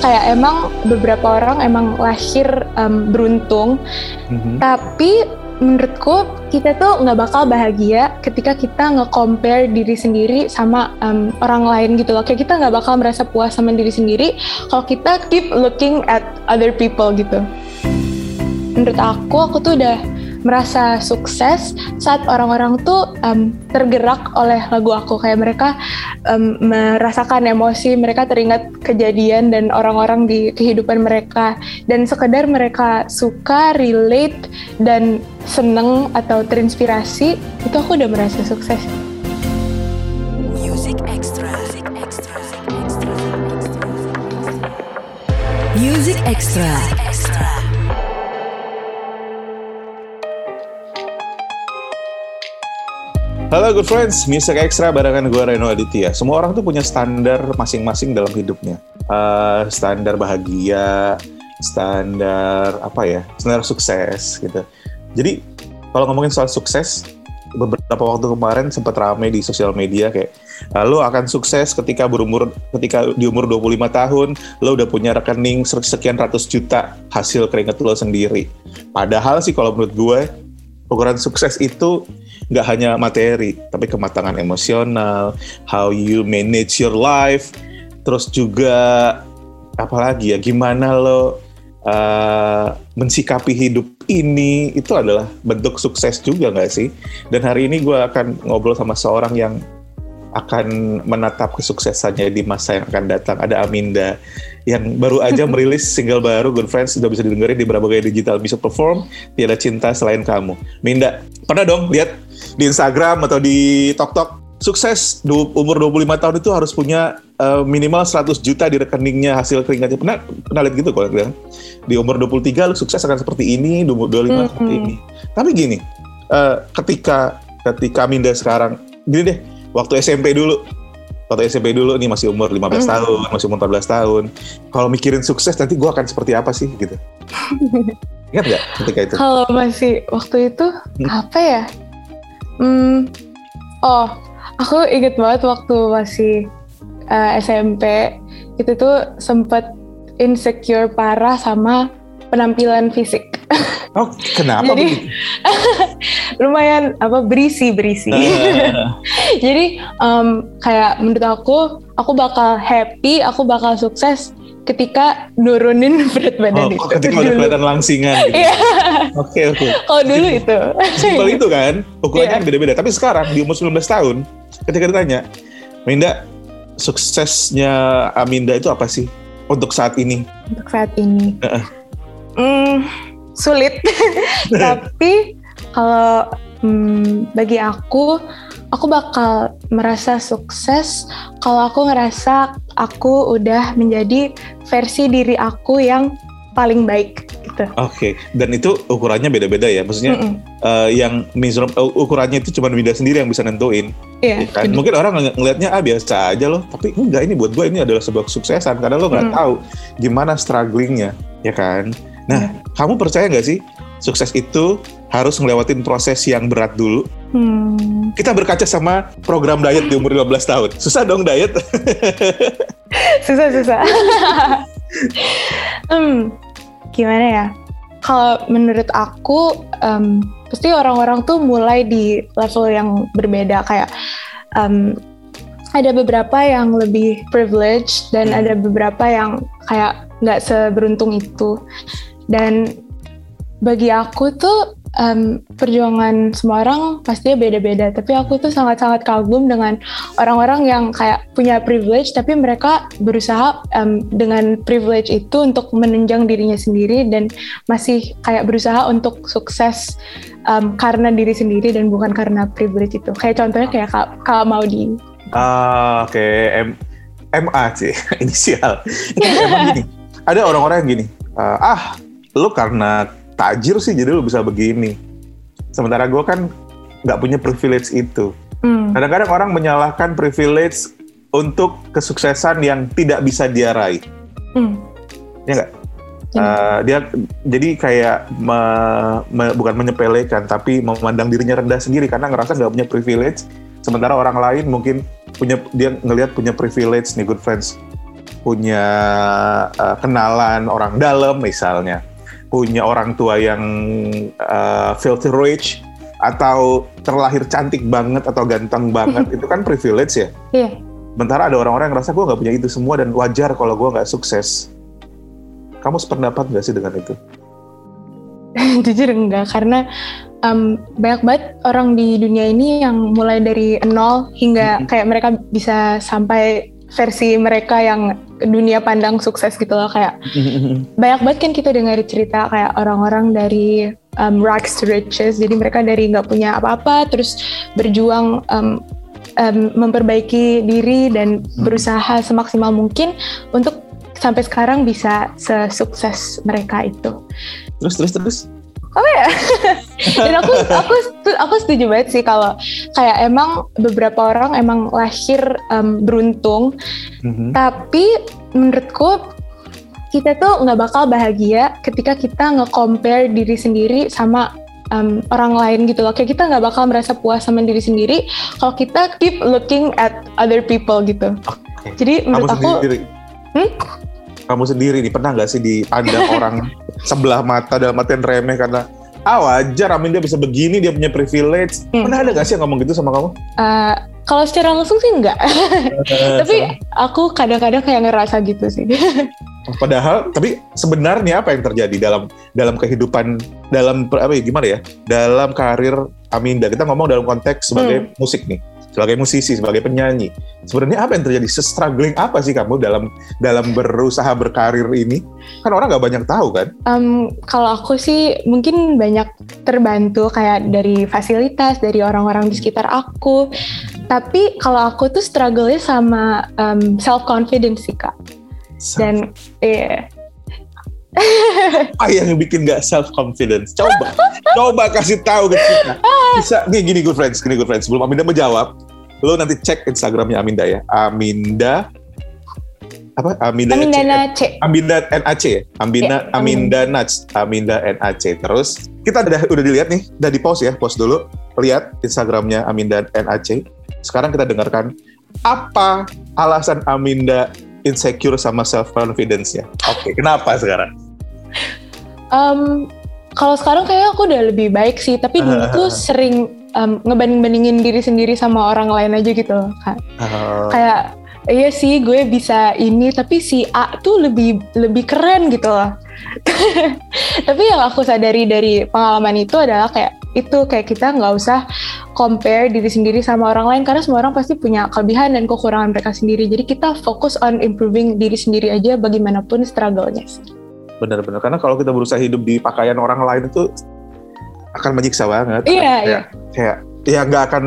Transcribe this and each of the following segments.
kayak emang beberapa orang emang lahir um, beruntung, mm-hmm. tapi menurutku kita tuh nggak bakal bahagia ketika kita nge-compare diri sendiri sama um, orang lain gitu loh. Kayak kita nggak bakal merasa puas sama diri sendiri kalau kita keep looking at other people gitu. Menurut aku, aku tuh udah merasa sukses saat orang-orang tuh um, tergerak oleh lagu aku kayak mereka um, merasakan emosi mereka teringat kejadian dan orang-orang di kehidupan mereka dan sekedar mereka suka relate dan seneng atau terinspirasi itu aku udah merasa sukses. Music Extra. Music Extra. Music Extra. Halo good friends, Music Extra barengan gue Reno Aditya. Semua orang tuh punya standar masing-masing dalam hidupnya. Uh, standar bahagia, standar apa ya, standar sukses gitu. Jadi kalau ngomongin soal sukses, beberapa waktu kemarin sempat rame di sosial media kayak lo akan sukses ketika berumur ketika di umur 25 tahun lo udah punya rekening sekian ratus juta hasil keringat lo sendiri. Padahal sih kalau menurut gue ukuran sukses itu nggak hanya materi, tapi kematangan emosional, how you manage your life, terus juga apalagi ya gimana lo uh, mensikapi hidup ini itu adalah bentuk sukses juga nggak sih? Dan hari ini gue akan ngobrol sama seorang yang akan menatap kesuksesannya di masa yang akan datang. Ada Aminda yang baru aja merilis single baru Good Friends sudah bisa didengarin di berbagai digital music platform. Tiada cinta selain kamu. Minda, pernah dong lihat di Instagram atau di TokTok sukses umur 25 tahun itu harus punya uh, minimal 100 juta di rekeningnya hasil keringatnya. Pernah pernah lihat gitu kok bilang. Di umur 23 lu sukses akan seperti ini, di umur 25 mm -hmm. seperti ini. Tapi gini, uh, ketika ketika Minda sekarang gini deh, waktu SMP dulu waktu SMP dulu nih masih umur 15 mm. tahun, masih umur 14 tahun. Kalau mikirin sukses nanti gue akan seperti apa sih gitu. Ingat nggak ketika itu? Kalau masih waktu itu hmm? apa ya? Hmm, oh, aku inget banget waktu masih uh, eh, SMP itu tuh sempet insecure parah sama penampilan fisik. Oh, kenapa? Jadi lumayan apa berisi berisi. Uh. Jadi um, kayak menurut aku, aku bakal happy, aku bakal sukses ketika nurunin berat badan oh, itu. Ketika udah kelihatan langsingan. Gitu. Iya. Oke oke. Kalau dulu itu. Simpel itu kan, ukurannya yeah. beda-beda. Tapi sekarang di umur 19 tahun, ketika ditanya, Minda, suksesnya Aminda itu apa sih untuk saat ini? Untuk saat ini. Uh -uh. Hmm, sulit. Tapi kalau hmm, bagi aku, aku bakal merasa sukses kalau aku ngerasa aku udah menjadi versi diri aku yang paling baik gitu. Oke, okay. dan itu ukurannya beda-beda ya. Maksudnya mm -mm. Uh, yang miserable, uh, ukurannya itu cuma beda sendiri yang bisa nentuin. Iya. Yeah, kan? Mungkin orang ng ngelihatnya ah biasa aja loh, tapi enggak ini buat gue ini adalah sebuah kesuksesan karena lo nggak mm. tahu gimana strugglingnya, ya kan? Nah, hmm. Kamu percaya nggak sih sukses itu harus ngelewatin proses yang berat dulu? Hmm. Kita berkaca sama program diet di umur 15 tahun. Susah dong diet? susah, susah. hmm, gimana ya? Kalau menurut aku, um, pasti orang-orang tuh mulai di level yang berbeda. Kayak um, ada beberapa yang lebih privileged dan hmm. ada beberapa yang kayak nggak seberuntung itu dan bagi aku tuh um, perjuangan semua orang pastinya beda-beda. Tapi aku tuh sangat-sangat kagum dengan orang-orang yang kayak punya privilege tapi mereka berusaha um, dengan privilege itu untuk menunjang dirinya sendiri dan masih kayak berusaha untuk sukses um, karena diri sendiri dan bukan karena privilege itu. Kayak contohnya kayak kak, kak Maudi ah oke. Okay. MA sih inisial. Emang gini. Ada orang-orang yang gini. Uh, ah lu karena tajir sih jadi lu bisa begini. Sementara gue kan nggak punya privilege itu. Hmm. Kadang-kadang orang menyalahkan privilege untuk kesuksesan yang tidak bisa dia raih. Hmm. Ya nggak? Uh, dia jadi kayak me, me, bukan menyepelekan tapi memandang dirinya rendah sendiri karena ngerasa nggak punya privilege sementara orang lain mungkin punya dia ngelihat punya privilege nih good friends punya uh, kenalan orang dalam misalnya, punya orang tua yang uh, filthy rich atau terlahir cantik banget atau ganteng banget itu kan privilege ya. Iya. Sementara ada orang-orang yang ngerasa gue nggak punya itu semua dan wajar kalau gue nggak sukses. Kamu sependapat nggak sih dengan itu? Jujur enggak, karena um, banyak banget orang di dunia ini yang mulai dari nol hingga kayak mereka bisa sampai versi mereka yang dunia pandang sukses gitu loh kayak banyak banget kan kita dengar cerita kayak orang-orang dari um, rags to riches jadi mereka dari nggak punya apa-apa terus berjuang um, um, memperbaiki diri dan Hmm. berusaha semaksimal mungkin untuk sampai sekarang bisa sesukses mereka itu terus terus terus. dan aku aku aku setuju banget sih kalau kayak emang beberapa orang emang lahir um, beruntung Mhm. tapi menurutku kita tuh nggak bakal bahagia ketika kita nge-compare diri sendiri sama um, orang lain gitu loh kayak kita nggak bakal merasa puas sama diri sendiri kalau kita keep looking at other people gitu Oke. jadi Kamu menurut aku sendiri. Hmm? Kamu sendiri nih pernah nggak sih dipandang orang sebelah mata dalam artian remeh karena ah wajar Amin dia bisa begini dia punya privilege. Hmm. Pernah ada nggak sih yang ngomong gitu sama kamu? uh, kalau secara langsung sih enggak tapi aku kadang-kadang kayak ngerasa gitu sih Padahal, tapi sebenarnya apa yang terjadi dalam dalam kehidupan dalam apa ya gimana ya dalam karir Aminda kita ngomong dalam konteks sebagai musik nih sebagai musisi sebagai penyanyi. Sebenarnya apa yang terjadi? Struggling apa sih kamu dalam dalam berusaha berkarir ini? Kan orang nggak banyak tahu kan? Um, kalau aku sih mungkin banyak terbantu kayak dari fasilitas dari orang-orang di sekitar aku. Tapi kalau aku tuh struggle-nya sama um, self confidence sih kak. Dan iya. apa yang bikin nggak self confidence coba coba kasih tahu ke kita. Bisa nih gini good friends gini good friends. Sebelum Aminda menjawab lo nanti cek Instagramnya Aminda ya Aminda apa Aminda Amin CF. Dana C. Aminda NAC ya? Aminda, Ya, Aminda Nats, Aminda NAC. Terus kita udah udah dilihat nih, udah di post ya, post dulu. Lihat Instagramnya Aminda NAC. Sekarang kita dengarkan apa alasan Aminda insecure sama self confidence ya. Oke, kenapa sekarang? Um, kalau sekarang kayaknya aku udah lebih baik sih. Tapi dulu tuh sering um, ngebanding-bandingin diri sendiri sama orang lain aja gitu loh kak. Uh, kayak iya sih gue bisa ini tapi si A tuh lebih lebih keren gitu loh. tapi yang aku sadari dari pengalaman itu adalah kayak itu kayak kita nggak usah compare diri sendiri sama orang lain karena semua orang pasti punya kelebihan dan kekurangan mereka sendiri. Jadi kita fokus on improving diri sendiri aja bagaimanapun struggle-nya. sih. Bener-bener karena kalau kita berusaha hidup di pakaian orang lain itu akan menyiksa banget. Iya, kayak, iya. Kayak ya nggak akan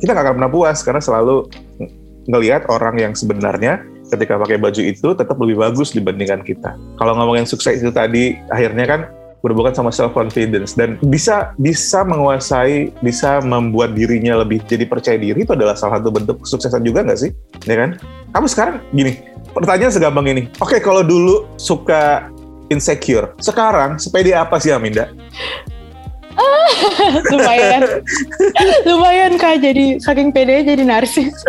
kita nggak akan pernah puas karena selalu ng- ngelihat orang yang sebenarnya ketika pakai baju itu tetap lebih bagus dibandingkan kita. Kalau ngomongin sukses itu tadi akhirnya kan berhubungan sama self confidence dan bisa bisa menguasai bisa membuat dirinya lebih jadi percaya diri itu adalah salah satu bentuk kesuksesan juga nggak sih ya kan kamu sekarang gini pertanyaan segampang ini oke kalau dulu suka insecure sekarang sepede apa sih Aminda lumayan, lumayan kak. Jadi saking pede jadi narsis.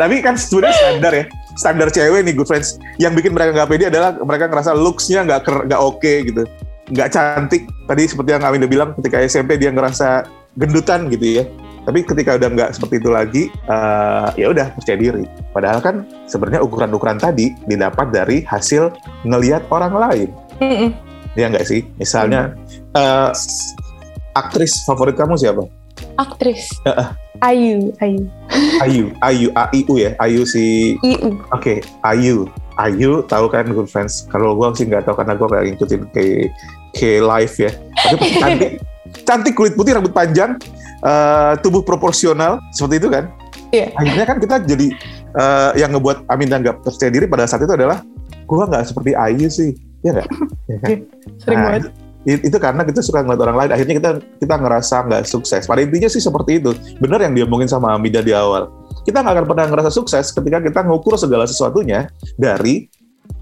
tapi kan sebenarnya standar ya. Standar cewek nih good friends. Yang bikin mereka nggak pede adalah mereka ngerasa looks-nya nggak ker- nggak oke gitu. Nggak cantik. Tadi seperti yang Aminda bilang ketika SMP dia ngerasa gendutan gitu ya. Tapi ketika udah nggak seperti itu lagi eh, ya udah percaya diri. Padahal kan sebenarnya ukuran-ukuran tadi didapat dari hasil ngelihat orang lain. Mm-mm. Ya nggak sih misalnya eh, aktris favorit kamu siapa Aktris. Heeh. Ayu, Ayu. Ayu Ayu A I U ya Ayu si Iu. Oke, Ayu. Ayu tahu kan good friends. Kalau gue sih nggak tahu karena gue nggak ngikutin ke ke live ya. Tapi cantik, cantik kulit putih, rambut panjang, eh, tubuh proporsional seperti itu kan. Iya. Akhirnya kan kita jadi eh, yang ngebuat Aminda nggak percaya diri pada saat itu adalah gue nggak seperti Ayu sih, ya nggak? Ya kan? Sering Nah, banget. it- itu karena kita suka ngeliat orang lain akhirnya kita kita ngerasa nggak sukses pada intinya sih seperti itu benar yang diomongin sama Amida di awal kita nggak akan pernah ngerasa sukses ketika kita ngukur segala sesuatunya dari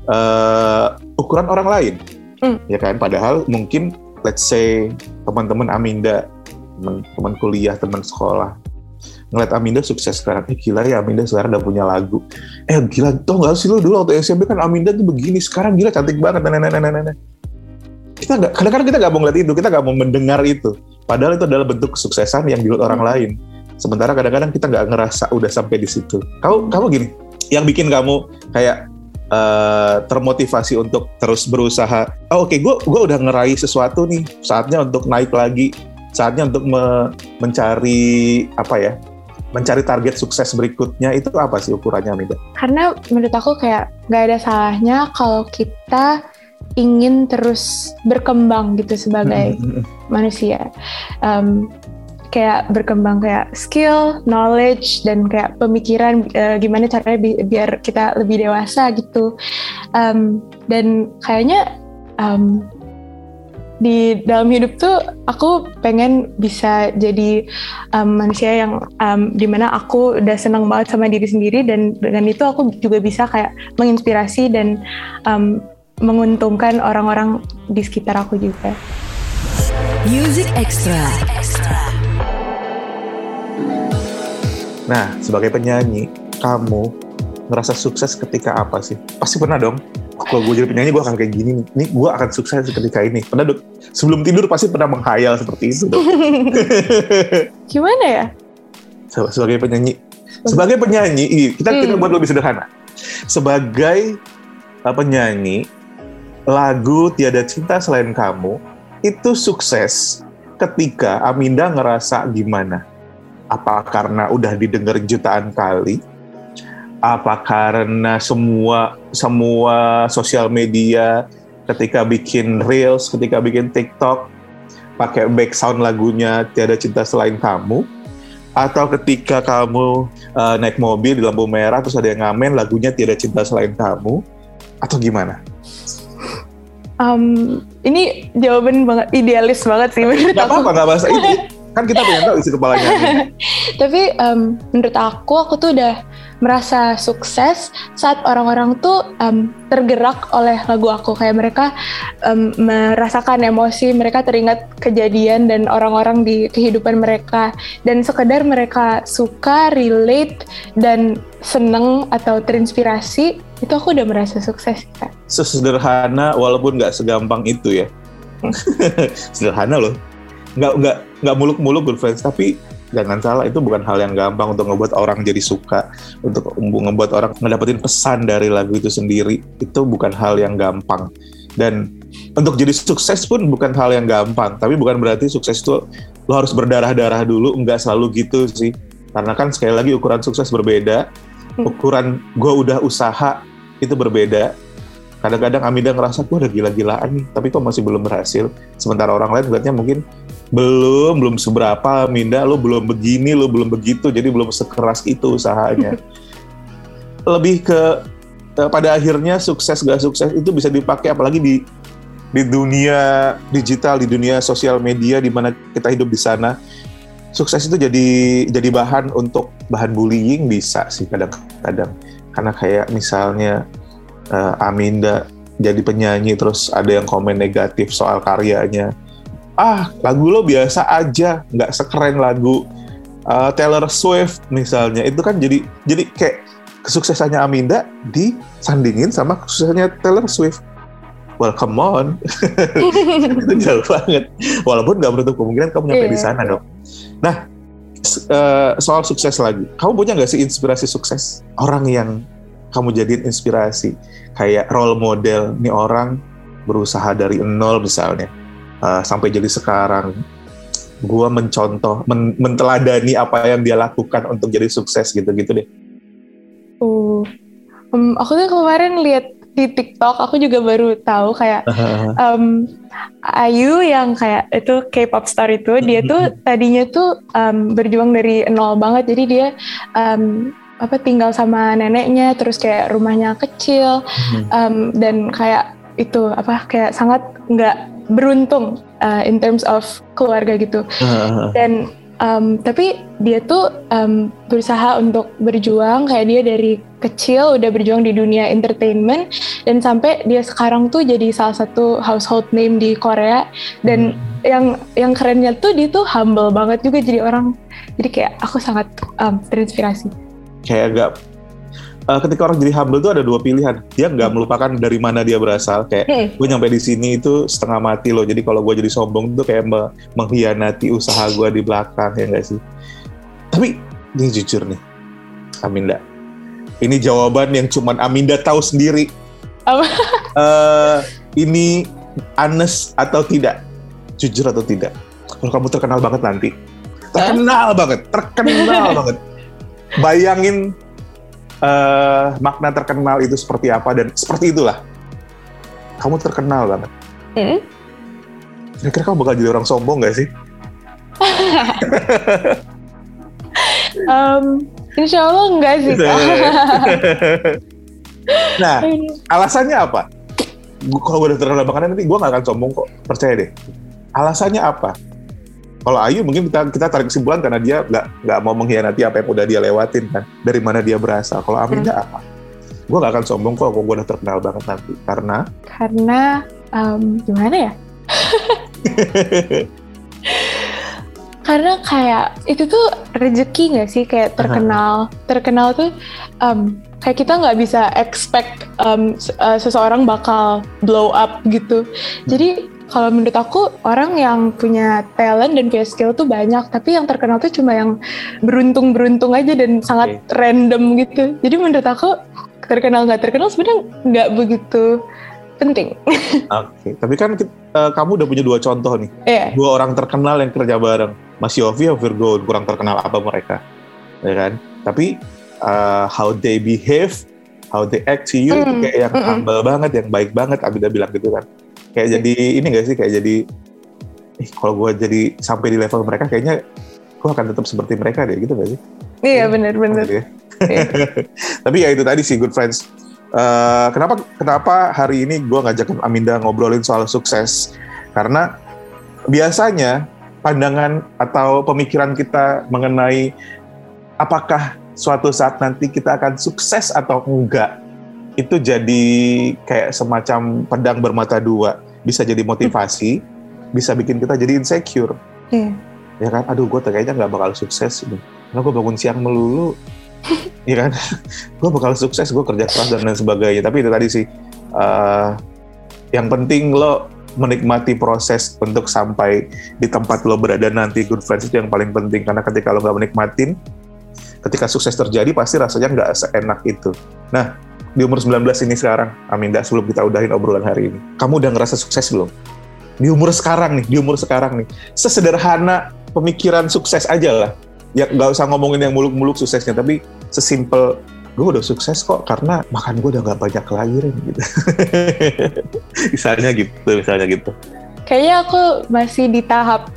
eh, ukuran orang lain Hmm. ya kan padahal mungkin let's say teman-teman Aminda teman teman kuliah teman sekolah ngeliat Aminda sukses sekarang. Eh gila ya Aminda sekarang udah punya lagu. Eh gila, tau gak sih lo dulu waktu SMP kan Aminda tuh begini, sekarang gila cantik banget. Nenek, nenek, nenek. Kita nggak, kadang-kadang kita nggak mau ngeliat itu, kita nggak mau mendengar itu. Padahal itu adalah bentuk kesuksesan yang dilihat orang lain. Sementara kadang-kadang kita nggak ngerasa udah sampai di situ. Kamu, kamu gini, yang bikin kamu kayak uh, termotivasi untuk terus berusaha. Oh, Oke, okay, gue gue udah ngeraih sesuatu nih. Saatnya untuk naik lagi. Saatnya untuk me mencari apa ya? Mencari target sukses berikutnya itu apa sih ukurannya, Mida? Karena menurut aku kayak nggak ada salahnya kalau kita ingin terus berkembang gitu sebagai hmm, hmm, hmm. manusia. Um, kayak berkembang kayak skill, knowledge dan kayak pemikiran uh, gimana caranya bi biar kita lebih dewasa gitu. Um, dan kayaknya um, di dalam hidup tuh aku pengen bisa jadi um, manusia yang um, di mana aku udah senang banget sama diri sendiri dan dengan itu aku juga bisa kayak menginspirasi dan um, menguntungkan orang-orang di sekitar aku juga. Music Extra. Extra. Nah, sebagai penyanyi, kamu ngerasa sukses ketika apa sih? Pasti pernah dong. Kalau gue jadi penyanyi, gue akan kayak gini nih. Nih, gue akan sukses ketika ini. Pernah dong. Sebelum tidur pasti pernah menghayal seperti itu dong. Gimana ya? Sebagai penyanyi. Sebagai penyanyi, kita, hmm. kita buat lebih sederhana. Sebagai uh, penyanyi, lagu Tiada Cinta Selain Kamu itu sukses ketika Aminda ngerasa gimana? apa karena udah didengar jutaan kali apa karena semua semua sosial media ketika bikin reels ketika bikin TikTok pakai back sound lagunya tiada cinta selain kamu atau ketika kamu uh, naik mobil di lampu merah terus ada yang ngamen lagunya tiada cinta selain kamu atau gimana? Um, ini jawaban banget idealis banget sih menurut gak apa-apa, gak bahasa ini. kan kita pengen tahu isi kepalanya tapi um, menurut aku aku tuh udah merasa sukses saat orang-orang tuh um, tergerak oleh lagu aku. Kayak mereka um, merasakan emosi mereka teringat kejadian dan orang-orang di kehidupan mereka. Dan sekedar mereka suka relate dan seneng atau terinspirasi itu aku udah merasa sukses kan sesederhana walaupun nggak segampang itu ya. Hmm. sederhana loh. Nggak nggak nggak muluk-muluk good friends. Tapi jangan salah itu bukan hal yang gampang untuk ngebuat orang jadi suka untuk ngebuat orang ngedapetin pesan dari lagu itu sendiri. Itu bukan hal yang gampang. Dan untuk jadi sukses pun bukan hal yang gampang. Tapi bukan berarti sukses itu lo harus berdarah-darah dulu. Nggak selalu gitu sih. Karena kan sekali lagi ukuran sukses berbeda. Hmm. ukuran gue udah usaha itu berbeda. Kadang-kadang Amida ngerasa gue udah gila-gilaan nih tapi kok masih belum berhasil? Sementara orang lain lihatnya mungkin belum belum seberapa Minda lo belum begini lo belum begitu. Jadi belum sekeras itu usahanya. Lebih ke eh, pada akhirnya sukses gak sukses itu bisa dipakai apalagi di di dunia digital di dunia sosial media di mana kita hidup di sana. Sukses itu jadi jadi bahan untuk bahan bullying bisa sih kadang-kadang. Karena kayak misalnya uh, Aminda jadi penyanyi terus ada yang komen negatif soal karyanya ah lagu lo biasa aja nggak sekeren lagu uh, Taylor Swift misalnya. Itu kan jadi jadi kayak kesuksesannya Aminda disandingin sama kesuksesannya Taylor Swift. Well come on. Itu jauh banget. Walaupun nggak menutup kemungkinan kamu nyampe yeah. di iya. sana dong. Nah uh, soal sukses lagi. Kamu punya nggak sih inspirasi sukses? Orang yang kamu jadiin inspirasi. Kayak role model nih orang berusaha dari nol misalnya uh, sampai jadi sekarang. Gue mencontoh men menteladani apa yang dia lakukan untuk jadi sukses gitu-gitu deh. Uh, um, aku tuh kemarin lihat di TikTok aku juga baru tahu kayak um, Ayu yang kayak itu K-pop star itu dia tuh tadinya tuh um, berjuang dari nol banget. Jadi dia um, apa tinggal sama neneknya terus kayak rumahnya kecil. Um, dan kayak itu apa kayak sangat nggak beruntung uh, in terms of keluarga gitu. Dan um, tapi dia tuh um, berusaha untuk berjuang. Kayak dia dari kecil udah berjuang di dunia entertainment. Dan sampai dia sekarang tuh jadi salah satu household name di Korea. Dan hmm. yang yang kerennya tuh dia tuh humble banget juga. Jadi orang Jadi kayak aku sangat um, terinspirasi. Kayak agak uh, ketika orang jadi humble tuh ada dua pilihan. Dia nggak melupakan dari mana dia berasal. Kayak Hmm. gue nyampe di sini itu setengah mati loh. Jadi kalau gue jadi sombong tuh kayak me- mengkhianati usaha gue di belakang ya enggak sih. Tapi ini jujur nih, Aminda. Ini jawaban yang cuman Aminda tahu sendiri. Apa? Eh, ini honest atau tidak? Jujur atau tidak? Kalau kamu terkenal banget nanti, terkenal banget, terkenal banget. Bayangin eh, makna terkenal itu seperti apa dan seperti itulah. Kamu terkenal banget. Hmm? Kira-kira kamu bakal jadi orang sombong gak sih? Um, insya Allah enggak sih kak. nah, alasannya apa? Kalau gue udah terkenal banget nanti gue gak akan sombong kok, percaya deh. Alasannya apa? Kalau Ayu mungkin kita kita tarik kesimpulan karena dia nggak nggak mau mengkhianati apa yang udah dia lewatin kan, dari mana dia berasal. Kalau Aminda apa? Gue gak akan sombong kok, kalau gue udah terkenal banget nanti. Karena Karena um, gimana ya? Karena kayak itu tuh rezeki nggak sih kayak terkenal terkenal tuh um, kayak kita nggak bisa expect um, uh, seseorang bakal blow up gitu. Jadi kalau menurut aku orang yang punya talent dan punya skill tuh banyak, tapi yang terkenal tuh cuma yang beruntung-beruntung aja dan sangat random gitu. Jadi menurut aku terkenal nggak terkenal sebenarnya nggak begitu penting. Oke, tapi kan eh, kamu udah punya dua contoh nih. Iya. Dua orang terkenal yang kerja bareng. Mas Yofi sama Virgo kurang terkenal apa mereka, ya kan? Tapi eh, how they behave, how they act to you itu Mm, kayak yang mm-mm. humble banget, yang baik banget. Abida bilang gitu kan. Kayak jadi ini gak sih? Kayak jadi, eh, kalau gue jadi sampai di level mereka, kayaknya gue akan tetap seperti mereka deh, gitu gak sih? Iya benar-benar. Gitu ya. Iya. Tapi ya itu tadi sih good friends. Eh, kenapa kenapa hari ini gue ngajakin Aminda ngobrolin soal sukses? Karena biasanya pandangan atau pemikiran kita mengenai apakah suatu saat nanti kita akan sukses atau enggak itu jadi kayak semacam pedang bermata dua. Bisa jadi motivasi, bisa bikin kita jadi insecure. Iya. ya kan? Aduh gue kayaknya nggak bakal sukses gitu karena gue bangun siang melulu. Ya kan? Gue bakal sukses gue kerja keras dan lain sebagainya. Tapi itu tadi sih eh, yang penting lo menikmati proses untuk sampai di tempat lo berada nanti. Good friends itu yang paling penting. Karena ketika lo nggak menikmatin ketika sukses terjadi pasti rasanya nggak seenak itu. Nah di umur 19 ini sekarang. Aminda sebelum kita udahin obrolan hari ini. Kamu udah ngerasa sukses belum? Di umur sekarang nih di umur sekarang nih. Sesederhana pemikiran sukses aja lah. Ya nggak usah ngomongin yang muluk-muluk suksesnya tapi sesimpel gue udah sukses kok karena makan gue udah nggak banyak kelahiran gitu. Misalnya gitu misalnya gitu. Kayaknya aku masih di tahap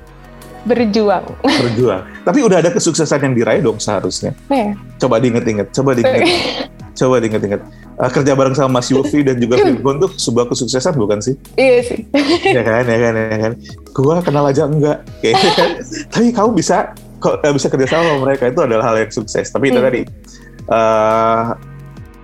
berjuang. berjuang. Tapi udah ada kesuksesan yang diraih dong seharusnya. Iya. coba diinget-inget coba diinget coba diinget-inget Eh, kerja bareng sama Mas Yofi dan juga Virgon tuh sebuah kesuksesan bukan sih iya sih. ya kan ya kan ya kan gua kenal aja enggak kayak gitu kan. tapi kamu bisa kok eh, bisa kerja sama sama mereka itu adalah hal yang sukses tapi itu Hmm. tadi eh,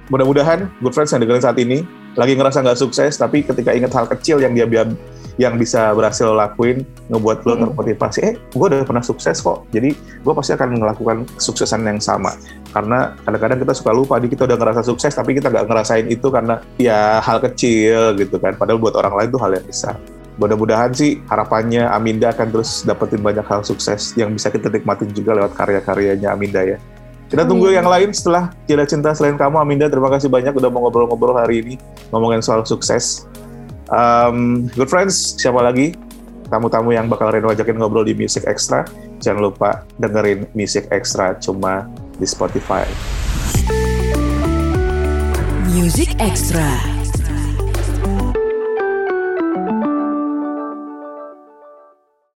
mudah-mudahan good friends yang dengerin saat ini lagi ngerasa nggak sukses tapi ketika ingat hal kecil yang dia biar yang bisa berhasil lo lakuin ngebuat lo Hmm. termotivasi eh gue udah pernah sukses kok. Jadi gue pasti akan melakukan kesuksesan yang sama. Karena kadang-kadang kita suka lupa di kita udah ngerasa sukses tapi kita nggak ngerasain itu karena ya hal kecil gitu kan. Padahal buat orang lain itu hal yang besar. Mudah-mudahan sih harapannya Aminda akan terus dapetin banyak hal sukses yang bisa kita nikmatin juga lewat karya-karyanya Aminda ya. Kita tunggu yang lain setelah Tiada Cinta Selain Kamu. Aminda terima kasih banyak udah mau ngobrol-ngobrol hari ini ngomongin soal sukses Um, good friends siapa lagi? Tamu-tamu yang bakal Reno ajakin ngobrol di Music Extra. Jangan lupa dengerin Music Extra cuma di Spotify. Music Extra.